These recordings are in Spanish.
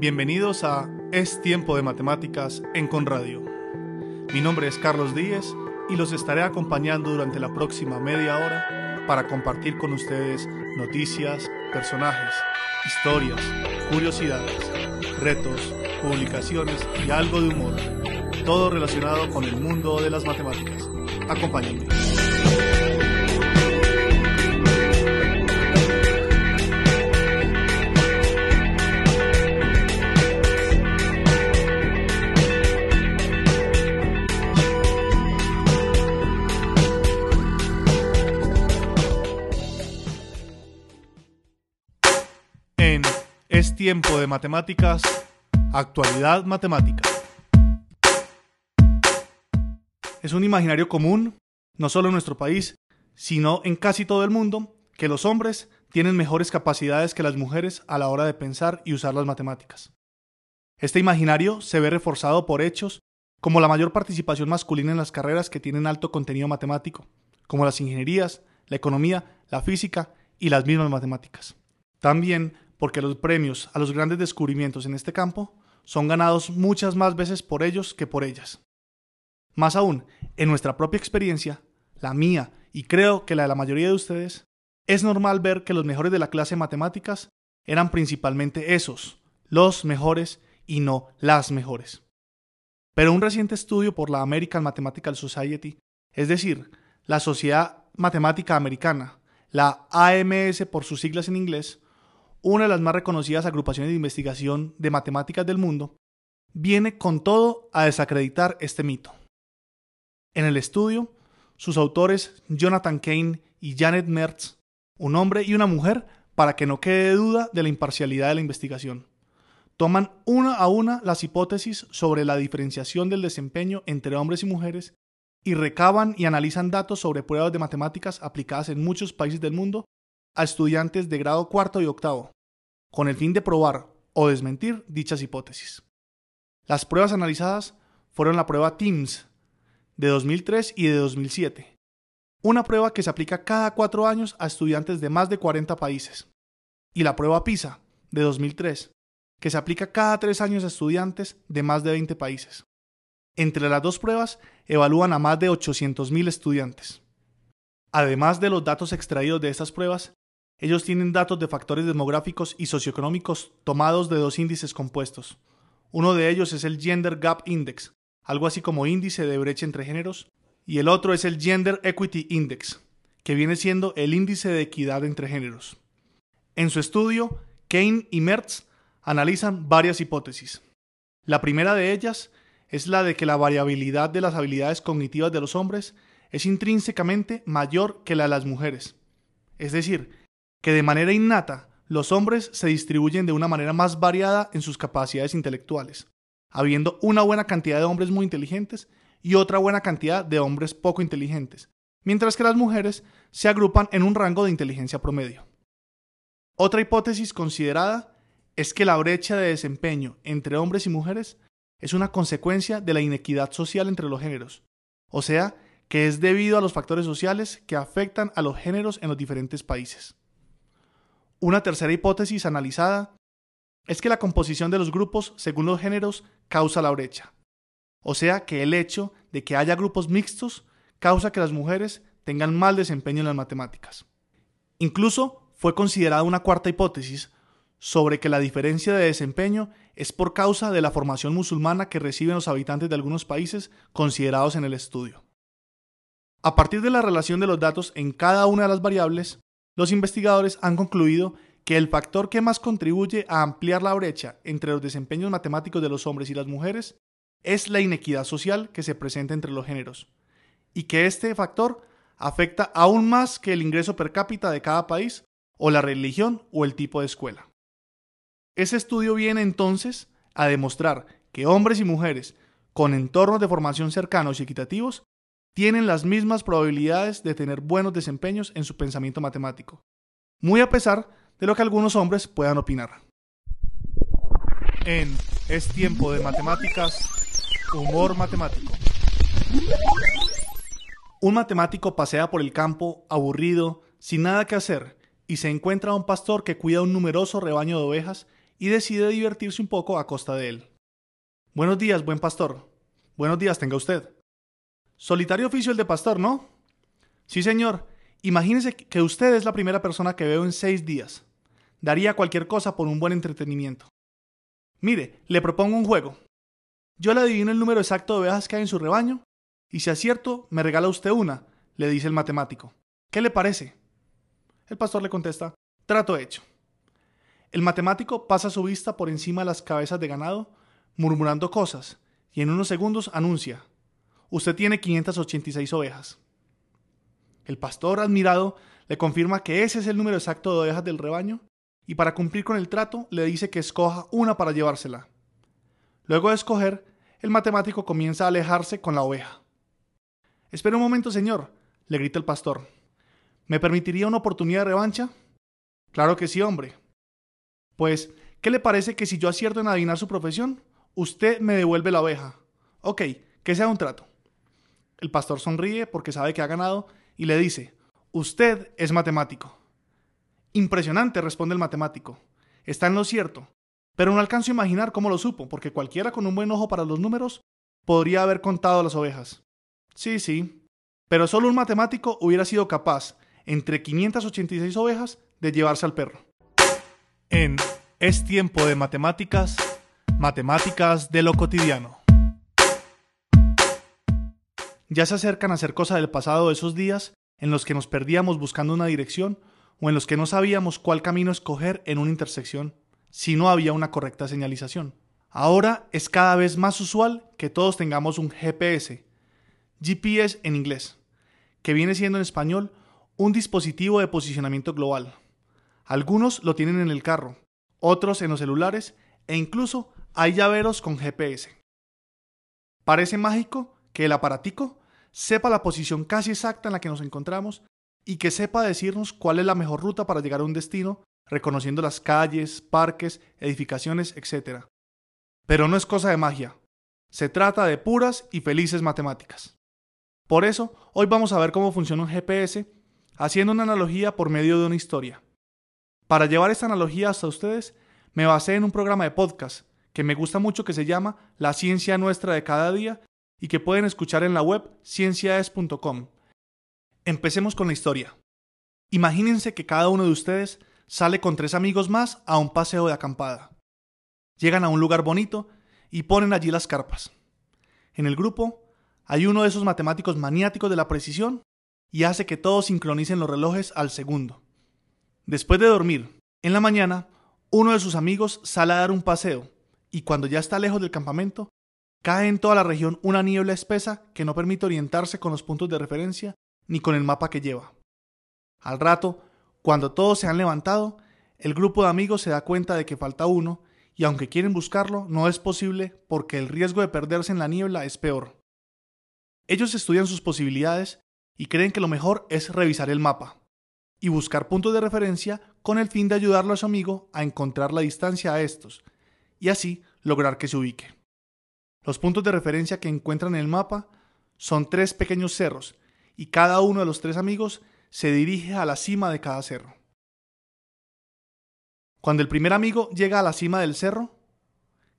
Bienvenidos a Es Tiempo de Matemáticas en Conradio. Mi nombre es Carlos Díez y los estaré acompañando durante la próxima media hora para compartir con ustedes noticias, personajes, historias, curiosidades, retos, publicaciones y algo de humor. Todo relacionado con el mundo de las matemáticas. Acompáñenme. Es tiempo de matemáticas, actualidad matemática. Es un imaginario común, no solo en nuestro país, sino en casi todo el mundo, que los hombres tienen mejores capacidades que las mujeres a la hora de pensar y usar las matemáticas. Este imaginario se ve reforzado por hechos como la mayor participación masculina en las carreras que tienen alto contenido matemático, como las ingenierías, la economía, la física y las mismas matemáticas. También porque los premios a los grandes descubrimientos en este campo son ganados muchas más veces por ellos que por ellas. Más aún, en nuestra propia experiencia, la mía y creo que la de la mayoría de ustedes, es normal ver que los mejores de la clase matemáticas eran principalmente esos, los mejores y no las mejores. Pero un reciente estudio por la American Mathematical Society, es decir, la Sociedad Matemática Americana, la AMS por sus siglas en inglés, una de las más reconocidas agrupaciones de investigación de matemáticas del mundo, viene con todo a desacreditar este mito. En el estudio, sus autores Jonathan Kane y Janet Mertz, un hombre y una mujer, para que no quede duda de la imparcialidad de la investigación, toman una a una las hipótesis sobre la diferenciación del desempeño entre hombres y mujeres y recaban y analizan datos sobre pruebas de matemáticas aplicadas en muchos países del mundo a estudiantes de grado cuarto y octavo, con el fin de probar o desmentir dichas hipótesis. Las pruebas analizadas fueron la prueba TIMSS de 2003 y de 2007, una prueba que se aplica cada cuatro años a estudiantes de más de 40 países, y la prueba PISA de 2003, que se aplica cada tres años a estudiantes de más de 20 países. Entre las dos pruebas evalúan a más de 800.000 estudiantes. Además de los datos extraídos de estas pruebas, ellos tienen datos de factores demográficos y socioeconómicos tomados de dos índices compuestos. Uno de ellos es el Gender Gap Index, algo así como índice de brecha entre géneros, y el otro es el Gender Equity Index, que viene siendo el índice de equidad entre géneros. En su estudio, Kane y Mertz analizan varias hipótesis. La primera de ellas es la de que la variabilidad de las habilidades cognitivas de los hombres es intrínsecamente mayor que la de las mujeres. Es decir, que de manera innata los hombres se distribuyen de una manera más variada en sus capacidades intelectuales, habiendo una buena cantidad de hombres muy inteligentes y otra buena cantidad de hombres poco inteligentes, mientras que las mujeres se agrupan en un rango de inteligencia promedio. Otra hipótesis considerada es que la brecha de desempeño entre hombres y mujeres es una consecuencia de la inequidad social entre los géneros, o sea, que es debido a los factores sociales que afectan a los géneros en los diferentes países. Una tercera hipótesis analizada es que la composición de los grupos según los géneros causa la brecha, o sea que el hecho de que haya grupos mixtos causa que las mujeres tengan mal desempeño en las matemáticas. Incluso fue considerada una cuarta hipótesis sobre que la diferencia de desempeño es por causa de la formación musulmana que reciben los habitantes de algunos países considerados en el estudio. A partir de la relación de los datos en cada una de las variables, los investigadores han concluido que el factor que más contribuye a ampliar la brecha entre los desempeños matemáticos de los hombres y las mujeres es la inequidad social que se presenta entre los géneros, y que este factor afecta aún más que el ingreso per cápita de cada país o la religión o el tipo de escuela. Ese estudio viene entonces a demostrar que hombres y mujeres con entornos de formación cercanos y equitativos tienen las mismas probabilidades de tener buenos desempeños en su pensamiento matemático, muy a pesar de lo que algunos hombres puedan opinar. En Es tiempo de matemáticas, humor matemático. Un matemático pasea por el campo aburrido, sin nada que hacer, y se encuentra a un pastor que cuida un numeroso rebaño de ovejas y decide divertirse un poco a costa de él. Buenos días, buen pastor. Buenos días, tenga usted. Solitario oficio el de pastor, ¿no? Sí, señor. Imagínese que usted es la primera persona que veo en seis días. Daría cualquier cosa por un buen entretenimiento. Mire, le propongo un juego. Yo le adivino el número exacto de ovejas que hay en su rebaño, y si acierto, me regala usted una, le dice el matemático. ¿Qué le parece? El pastor le contesta, trato hecho. El matemático pasa su vista por encima de las cabezas de ganado, murmurando cosas, y en unos segundos anuncia, usted tiene 586 ovejas. El pastor, admirado, le confirma que ese es el número exacto de ovejas del rebaño, y para cumplir con el trato le dice que escoja una para llevársela. Luego de escoger, el matemático comienza a alejarse con la oveja. Espera un momento, señor, le grita el pastor. ¿Me permitiría una oportunidad de revancha? Claro que sí, hombre. Pues, ¿qué le parece que si yo acierto en adivinar su profesión, usted me devuelve la oveja? Ok, que sea un trato. El pastor sonríe porque sabe que ha ganado y le dice, usted es matemático. Impresionante, responde el matemático. Está en lo cierto. Pero no alcanzo a imaginar cómo lo supo, porque cualquiera con un buen ojo para los números podría haber contado las ovejas. Sí, sí. Pero solo un matemático hubiera sido capaz, entre 586 ovejas, de llevarse al perro. En Es tiempo de matemáticas, matemáticas de lo cotidiano. Ya se acercan a ser cosa del pasado de esos días en los que nos perdíamos buscando una dirección o en los que no sabíamos cuál camino escoger en una intersección si no había una correcta señalización. Ahora es cada vez más usual que todos tengamos un GPS, GPS en inglés, que viene siendo en español un dispositivo de posicionamiento global. Algunos lo tienen en el carro, otros en los celulares e incluso hay llaveros con GPS. Parece mágico que el aparatico sepa la posición casi exacta en la que nos encontramos y que sepa decirnos cuál es la mejor ruta para llegar a un destino reconociendo las calles, parques, edificaciones, etc. Pero no es cosa de magia. Se trata de puras y felices matemáticas. Por eso, hoy vamos a ver cómo funciona un GPS haciendo una analogía por medio de una historia. Para llevar esta analogía hasta ustedes, me basé en un programa de podcast que me gusta mucho que se llama La ciencia nuestra de cada día y que pueden escuchar en la web cienciaes.com. Empecemos con la historia. Imagínense que cada uno de ustedes sale con tres amigos más a un paseo de acampada. Llegan a un lugar bonito y ponen allí las carpas. En el grupo hay uno de esos matemáticos maniáticos de la precisión y hace que todos sincronicen los relojes al segundo. Después de dormir, en la mañana, uno de sus amigos sale a dar un paseo y cuando ya está lejos del campamento, cae en toda la región una niebla espesa que no permite orientarse con los puntos de referencia ni con el mapa que lleva. Al rato, cuando todos se han levantado, el grupo de amigos se da cuenta de que falta uno, y aunque quieren buscarlo, no es posible porque el riesgo de perderse en la niebla es peor. Ellos estudian sus posibilidades y creen que lo mejor es revisar el mapa y buscar puntos de referencia con el fin de ayudarlo a su amigo a encontrar la distancia a estos y así lograr que se ubique. Los puntos de referencia que encuentran en el mapa son tres pequeños cerros y cada uno de los tres amigos se dirige a la cima de cada cerro. Cuando el primer amigo llega a la cima del cerro,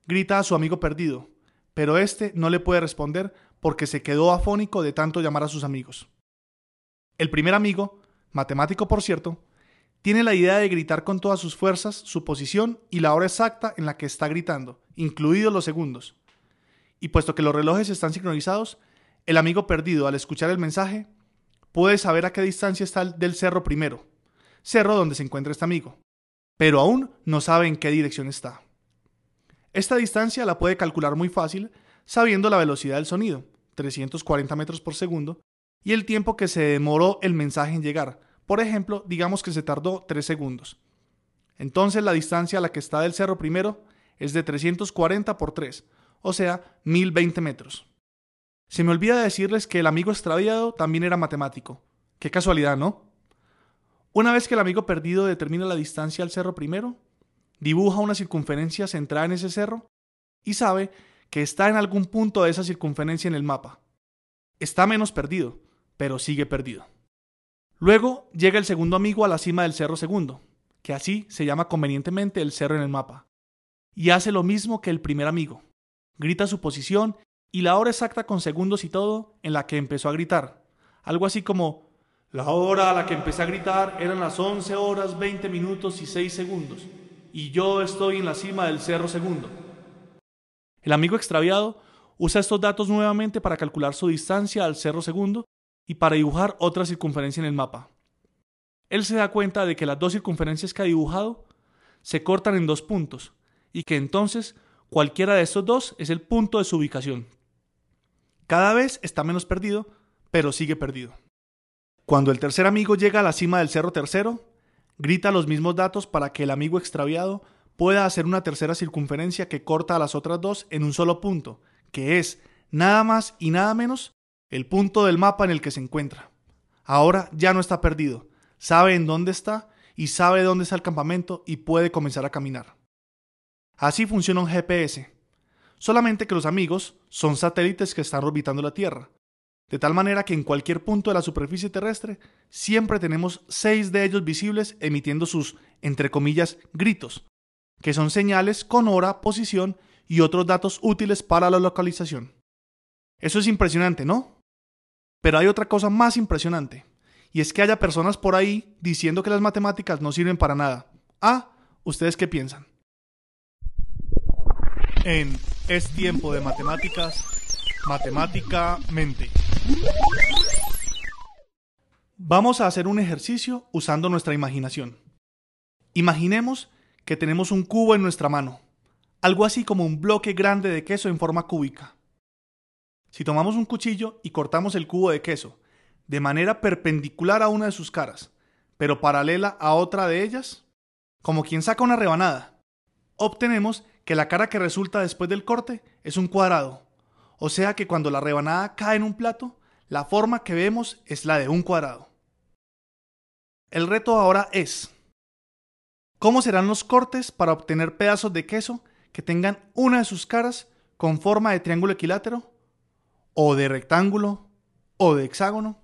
grita a su amigo perdido, pero éste no le puede responder porque se quedó afónico de tanto llamar a sus amigos. El primer amigo, matemático por cierto, tiene la idea de gritar con todas sus fuerzas su posición y la hora exacta en la que está gritando, incluidos los segundos. Y puesto que los relojes están sincronizados, el amigo perdido, al escuchar el mensaje, puede saber a qué distancia está del cerro primero, cerro donde se encuentra este amigo, pero aún no sabe en qué dirección está. Esta distancia la puede calcular muy fácil sabiendo la velocidad del sonido, 340 metros por segundo, y el tiempo que se demoró el mensaje en llegar. Por ejemplo, digamos que se tardó 3 segundos. Entonces la distancia a la que está del cerro primero es de 340 por 3, o sea, 1020 metros. Se me olvida decirles que el amigo extraviado también era matemático. Qué casualidad, ¿no? Una vez que el amigo perdido determina la distancia al cerro primero, dibuja una circunferencia centrada en ese cerro y sabe que está en algún punto de esa circunferencia en el mapa. Está menos perdido, pero sigue perdido. Luego llega el segundo amigo a la cima del cerro segundo, que así se llama convenientemente el cerro en el mapa, y hace lo mismo que el primer amigo. Grita su posición y la hora exacta con segundos y todo en la que empezó a gritar. Algo así como, la hora a la que empecé a gritar eran las 11 horas 20 minutos y 6 segundos, y yo estoy en la cima del cerro segundo. El amigo extraviado usa estos datos nuevamente para calcular su distancia al cerro segundo y para dibujar otra circunferencia en el mapa. Él se da cuenta de que las dos circunferencias que ha dibujado se cortan en dos puntos, y que entonces cualquiera de estos dos es el punto de su ubicación. Cada vez está menos perdido, pero sigue perdido. Cuando el tercer amigo llega a la cima del cerro tercero, grita los mismos datos para que el amigo extraviado pueda hacer una tercera circunferencia que corta a las otras dos en un solo punto, que es nada más y nada menos el punto del mapa en el que se encuentra. Ahora ya no está perdido, sabe en dónde está y sabe dónde está el campamento y puede comenzar a caminar. Así funciona un GPS, solamente que los amigos son satélites que están orbitando la Tierra, de tal manera que en cualquier punto de la superficie terrestre siempre tenemos seis de ellos visibles emitiendo sus, entre comillas, gritos, que son señales con hora, posición y otros datos útiles para la localización. Eso es impresionante, ¿no? Pero hay otra cosa más impresionante, y es que haya personas por ahí diciendo que las matemáticas no sirven para nada. Ah, ¿ustedes qué piensan? En Es tiempo de matemáticas, matemáticamente. Vamos a hacer un ejercicio usando nuestra imaginación. Imaginemos que tenemos un cubo en nuestra mano, algo así como un bloque grande de queso en forma cúbica. Si tomamos un cuchillo y cortamos el cubo de queso de manera perpendicular a una de sus caras, pero paralela a otra de ellas, como quien saca una rebanada, obtenemos que la cara que resulta después del corte es un cuadrado. O sea que cuando la rebanada cae en un plato, la forma que vemos es la de un cuadrado. El reto ahora es, ¿cómo serán los cortes para obtener pedazos de queso que tengan una de sus caras con forma de triángulo equilátero, o de rectángulo, o de hexágono?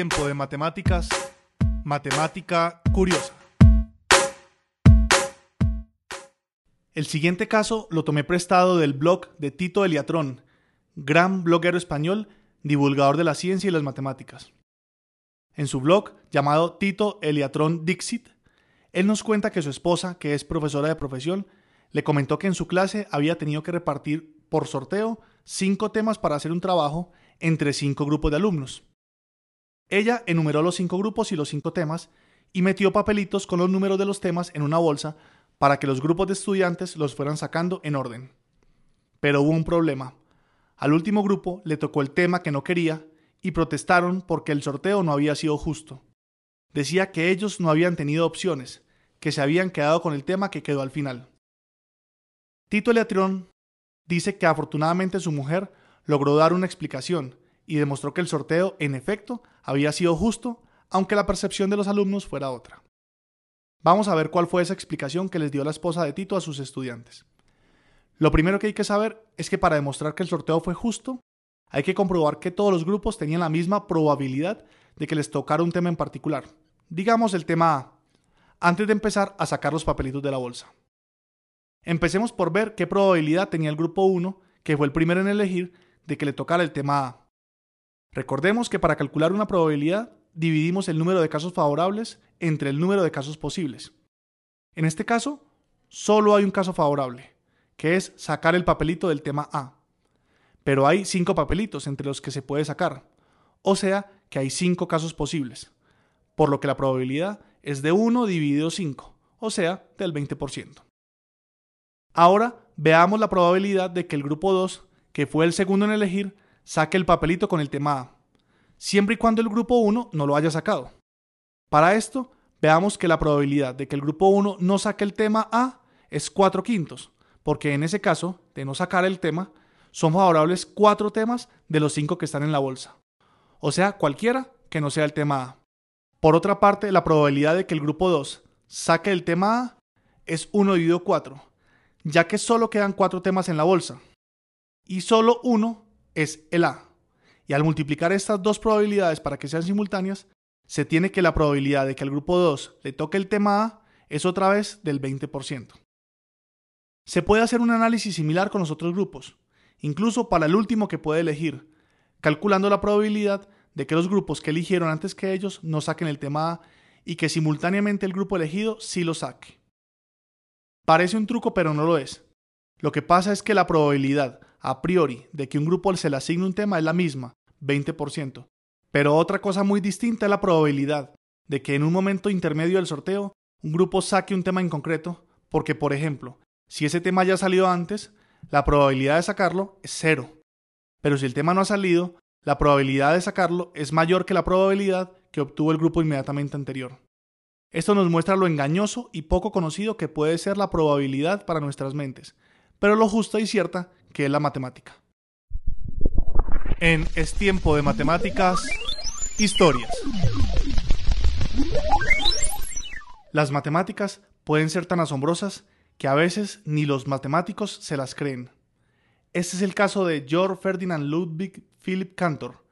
Tiempo de matemáticas, matemática curiosa. El siguiente caso lo tomé prestado del blog de Tito Eliatrón, gran bloguero español, divulgador de la ciencia y las matemáticas. En su blog, llamado Tito Eliatrón Dixit, él nos cuenta que su esposa, que es profesora de profesión, le comentó que en su clase había tenido que repartir por sorteo cinco temas para hacer un trabajo entre cinco grupos de alumnos. Ella enumeró los cinco grupos y los cinco temas y metió papelitos con los números de los temas en una bolsa para que los grupos de estudiantes los fueran sacando en orden. Pero hubo un problema. Al último grupo le tocó el tema que no quería y protestaron porque el sorteo no había sido justo. Decía que ellos no habían tenido opciones, que se habían quedado con el tema que quedó al final. Tito Leatrión dice que afortunadamente su mujer logró dar una explicación y demostró que el sorteo, en efecto, había sido justo, aunque la percepción de los alumnos fuera otra. Vamos a ver cuál fue esa explicación que les dio la esposa de Tito a sus estudiantes. Lo primero que hay que saber es que para demostrar que el sorteo fue justo, hay que comprobar que todos los grupos tenían la misma probabilidad de que les tocara un tema en particular. Digamos el tema A, antes de empezar a sacar los papelitos de la bolsa. Empecemos por ver qué probabilidad tenía el grupo 1, que fue el primero en elegir, de que le tocara el tema A. Recordemos que para calcular una probabilidad dividimos el número de casos favorables entre el número de casos posibles. En este caso, solo hay un caso favorable, que es sacar el papelito del tema A. Pero hay cinco papelitos entre los que se puede sacar, o sea que hay cinco casos posibles, por lo que la probabilidad es de 1 dividido 5, o sea, del 20%. Ahora veamos la probabilidad de que el grupo 2, que fue el segundo en elegir, saque el papelito con el tema A, siempre y cuando el grupo 1 no lo haya sacado. Para esto, veamos que la probabilidad de que el grupo 1 no saque el tema A es 4 quintos, porque en ese caso, de no sacar el tema, son favorables 4 temas de los 5 que están en la bolsa. O sea, cualquiera que no sea el tema A. Por otra parte, la probabilidad de que el grupo 2 saque el tema A es 1 dividido 4, ya que solo quedan 4 temas en la bolsa. Y solo uno es el A. Y al multiplicar estas dos probabilidades para que sean simultáneas, se tiene que la probabilidad de que al grupo 2 le toque el tema A es otra vez del 20%. Se puede hacer un análisis similar con los otros grupos, incluso para el último que puede elegir, calculando la probabilidad de que los grupos que eligieron antes que ellos no saquen el tema A y que simultáneamente el grupo elegido sí lo saque. Parece un truco, pero no lo es. Lo que pasa es que la probabilidad a priori de que un grupo se le asigne un tema es la misma, 20%. Pero otra cosa muy distinta es la probabilidad de que en un momento intermedio del sorteo un grupo saque un tema en concreto, porque por ejemplo, si ese tema ya salió antes, la probabilidad de sacarlo es cero. Pero si el tema no ha salido, la probabilidad de sacarlo es mayor que la probabilidad que obtuvo el grupo inmediatamente anterior. Esto nos muestra lo engañoso y poco conocido que puede ser la probabilidad para nuestras mentes, pero lo justa y cierta que es la matemática. En Es tiempo de matemáticas, historias. Las matemáticas pueden ser tan asombrosas que a veces ni los matemáticos se las creen. Este es el caso de Georg Ferdinand Ludwig Philipp Cantor,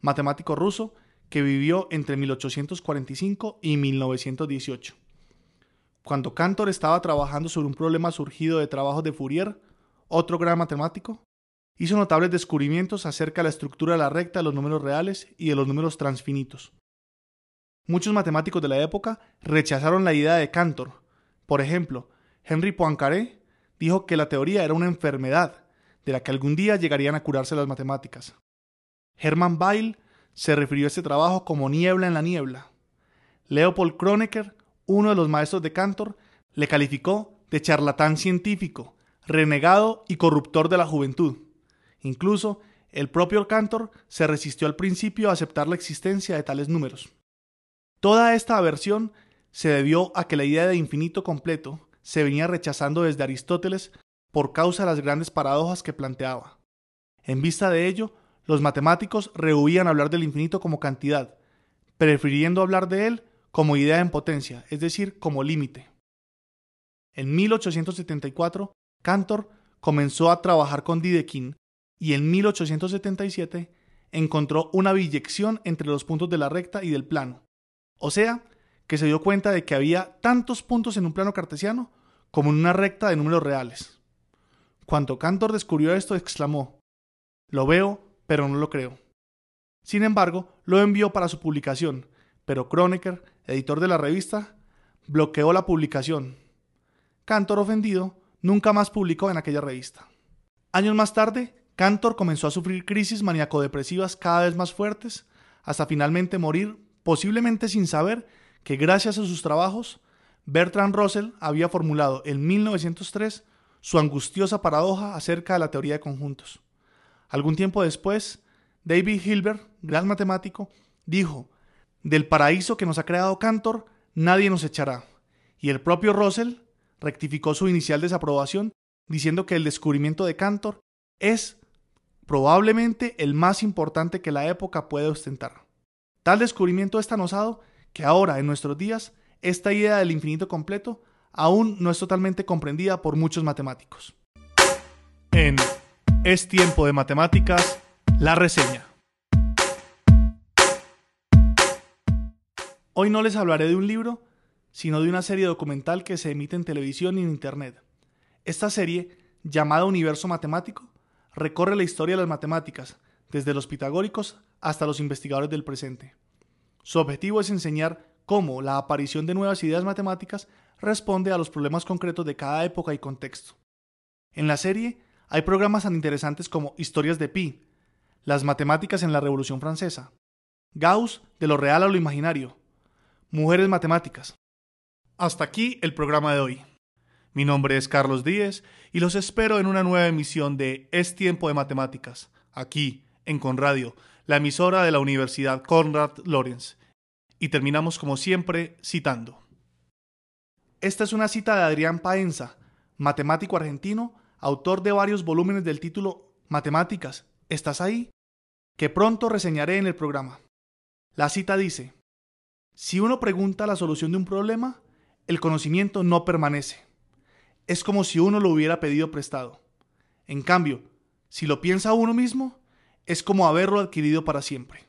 matemático ruso que vivió entre 1845 y 1918. Cuando Cantor estaba trabajando sobre un problema surgido de trabajos de Fourier, otro gran matemático, hizo notables descubrimientos acerca de la estructura de la recta de los números reales y de los números transfinitos. Muchos matemáticos de la época rechazaron la idea de Cantor. Por ejemplo, Henry Poincaré dijo que la teoría era una enfermedad de la que algún día llegarían a curarse las matemáticas. Hermann Weyl se refirió a este trabajo como niebla en la niebla. Leopold Kronecker, uno de los maestros de Cantor, le calificó de charlatán científico, renegado y corruptor de la juventud. Incluso el propio Cantor se resistió al principio a aceptar la existencia de tales números. Toda esta aversión se debió a que la idea de infinito completo se venía rechazando desde Aristóteles por causa de las grandes paradojas que planteaba. En vista de ello, los matemáticos rehuían hablar del infinito como cantidad, prefiriendo hablar de él como idea en potencia, es decir, como límite. En 1874, Cantor comenzó a trabajar con Dedekind y en 1877 encontró una biyección entre los puntos de la recta y del plano. O sea, que se dio cuenta de que había tantos puntos en un plano cartesiano como en una recta de números reales. Cuando Cantor descubrió esto, exclamó, Lo veo, pero no lo creo. Sin embargo, lo envió para su publicación, pero Kronecker, editor de la revista, bloqueó la publicación. Cantor, ofendido, nunca más publicó en aquella revista. Años más tarde, Cantor comenzó a sufrir crisis maníaco-depresivas cada vez más fuertes, hasta finalmente morir, posiblemente sin saber que gracias a sus trabajos, Bertrand Russell había formulado en 1903 su angustiosa paradoja acerca de la teoría de conjuntos. Algún tiempo después, David Hilbert, gran matemático, dijo, del paraíso que nos ha creado Cantor, nadie nos echará. Y el propio Russell rectificó su inicial desaprobación diciendo que el descubrimiento de Cantor es probablemente el más importante que la época puede ostentar. Tal descubrimiento es tan osado que ahora, en nuestros días, esta idea del infinito completo aún no es totalmente comprendida por muchos matemáticos. En Es tiempo de matemáticas, la reseña. Hoy no les hablaré de un libro, sino de una serie documental que se emite en televisión y en Internet. Esta serie, llamada Universo Matemático, recorre la historia de las matemáticas, desde los pitagóricos hasta los investigadores del presente. Su objetivo es enseñar cómo la aparición de nuevas ideas matemáticas responde a los problemas concretos de cada época y contexto. En la serie hay programas tan interesantes como Historias de Pi, Las matemáticas en la Revolución Francesa, Gauss de lo real a lo imaginario, Mujeres Matemáticas. Hasta aquí el programa de hoy. Mi nombre es Carlos Díez y los espero en una nueva emisión de Es Tiempo de Matemáticas, aquí en Conradio, la emisora de la Universidad Konrad Lorenz. Y terminamos como siempre citando. Esta es una cita de Adrián Paenza, matemático argentino, autor de varios volúmenes del título Matemáticas, ¿estás ahí? que pronto reseñaré en el programa. La cita dice, si uno pregunta la solución de un problema, el conocimiento no permanece. Es como si uno lo hubiera pedido prestado. En cambio, si lo piensa uno mismo, es como haberlo adquirido para siempre.